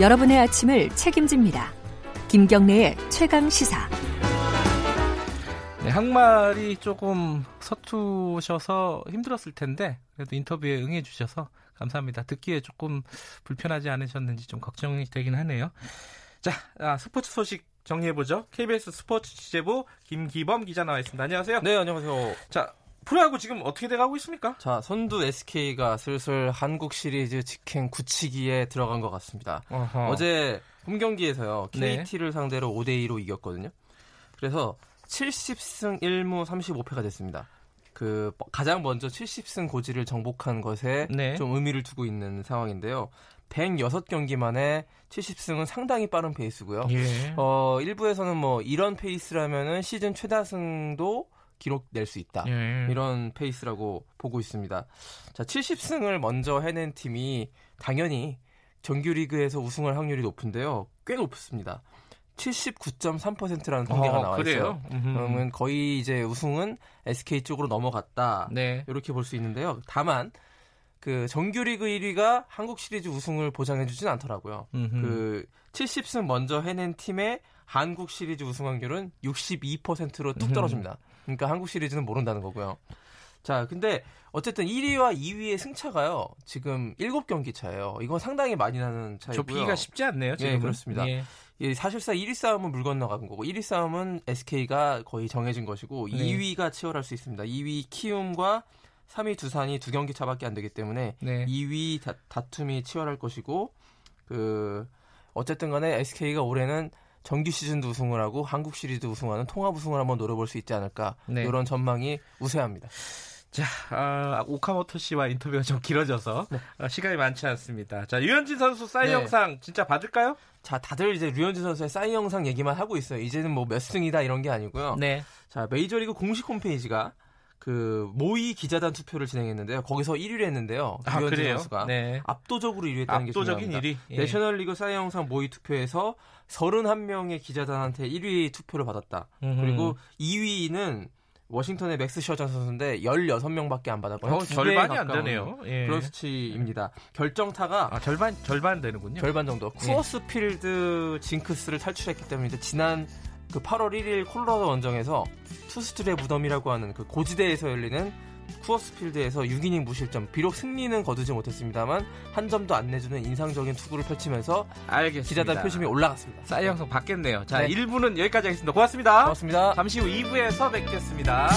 여러분의 아침을 책임집니다. 김경래의 최강 시사. 네, 항말이 조금 서투셔서 힘들었을 텐데 그래도 인터뷰에 응해 주셔서 감사합니다. 듣기에 조금 불편하지 않으셨는지 좀 걱정이 되긴 하네요. 자, 아, 스포츠 소식 정리해보죠. KBS 스포츠 취재부 김기범 기자 나와 있습니다. 안녕하세요. 네, 안녕하세요. 자, 프로야구 지금 어떻게 돼가고 있습니까? 자, 선두 SK가 슬슬 한국 시리즈 직행 굳히기에 들어간 것 같습니다. 어허. 어제 홈 경기에서요, KT를 네. 상대로 5대 2로 이겼거든요. 그래서 70승 1무 35패가 됐습니다. 그 가장 먼저 70승 고지를 정복한 것에 네. 좀 의미를 두고 있는 상황인데요. 106경기 만에 70승은 상당히 빠른 페이스고요. 예. 어, 일부에서는 뭐 이런 페이스라면은 시즌 최다승도 기록 낼 수 있다. 예. 이런 페이스라고 보고 있습니다. 자, 70승을 먼저 해낸 팀이 당연히 정규리그에서 우승할 확률이 높은데요. 꽤 높습니다. 79.3%라는 통계가 어, 나와 있어요. 그러면 거의 이제 우승은 SK 쪽으로 넘어갔다. 네. 이렇게 볼 수 있는데요. 다만 그 정규리그 1위가 한국 시리즈 우승을 보장해 주진 않더라고요. 음흠. 그 70승 먼저 해낸 팀의 한국 시리즈 우승 확률은 62%로 뚝 떨어집니다. 그러니까 한국 시리즈는 모른다는 거고요. 자, 근데 어쨌든 1위와 2위의 승차가요. 지금 7경기 차예요. 이건 상당히 많이 나는 차이고요. 좁히기가 쉽지 않네요. 지금 예, 그렇습니다. 예. 예, 사실상 1위 싸움은 물 건너간 거고 1위 싸움은 SK가 거의 정해진 것이고 네. 2위가 치열할 수 있습니다. 2위 키움과 3위 두산이 두 경기 차밖에 안 되기 때문에 네. 2위 다, 다툼이 치열할 것이고 그 어쨌든 간에 SK가 올해는 정규 시즌도 우승을 하고 한국 시리즈도 우승하는 통합 우승을 한번 노려볼 수 있지 않을까 네. 이런 전망이 우세합니다. 자, 아, 오카모토 씨와 인터뷰가 좀 길어져서 네. 아, 시간이 많지 않습니다. 자, 유현진 선수 사이 네. 영상 진짜 받을까요? 자, 다들 이제 류현진 선수의 사이 영상 얘기만 하고 있어요. 이제는 뭐 몇 승이다 이런 게 아니고요. 네. 자, 메이저리그 공식 홈페이지가 그 모의 기자단 투표를 진행했는데요. 거기서 1위를 했는데요. 아, 유현진 선수가 네. 압도적으로 1위 했다는 압도적인 게 중요합니다. 1위. 예. 내셔널리그 사이 영상 모의 투표에서 31명의 기자단한테 1위 투표를 받았다. 음흠. 그리고 2위는 워싱턴의 맥스 셔저 선수인데 16명밖에 안 받았고요. 어, 절반이 안 되네요. 예. 그런 수치입니다. 결정타가 아, 절반 절반 되는군요. 절반 정도. 예. 쿠어스필드 징크스를 탈출했기 때문에 지난 그 8월 1일 콜로라도 원정에서 투수들의 무덤이라고 하는 그 고지대에서 열리는 쿠어스필드에서 6이닝 무실점. 비록 승리는 거두지 못했습니다만 한 점도 안 내주는 인상적인 투구를 펼치면서 알겠습니다. 기자단 표심이 올라갔습니다. 사이영상 받겠네요. 자, 네. 1부는 여기까지 하겠습니다. 고맙습니다. 고맙습니다. 잠시 후 2부에서 뵙겠습니다.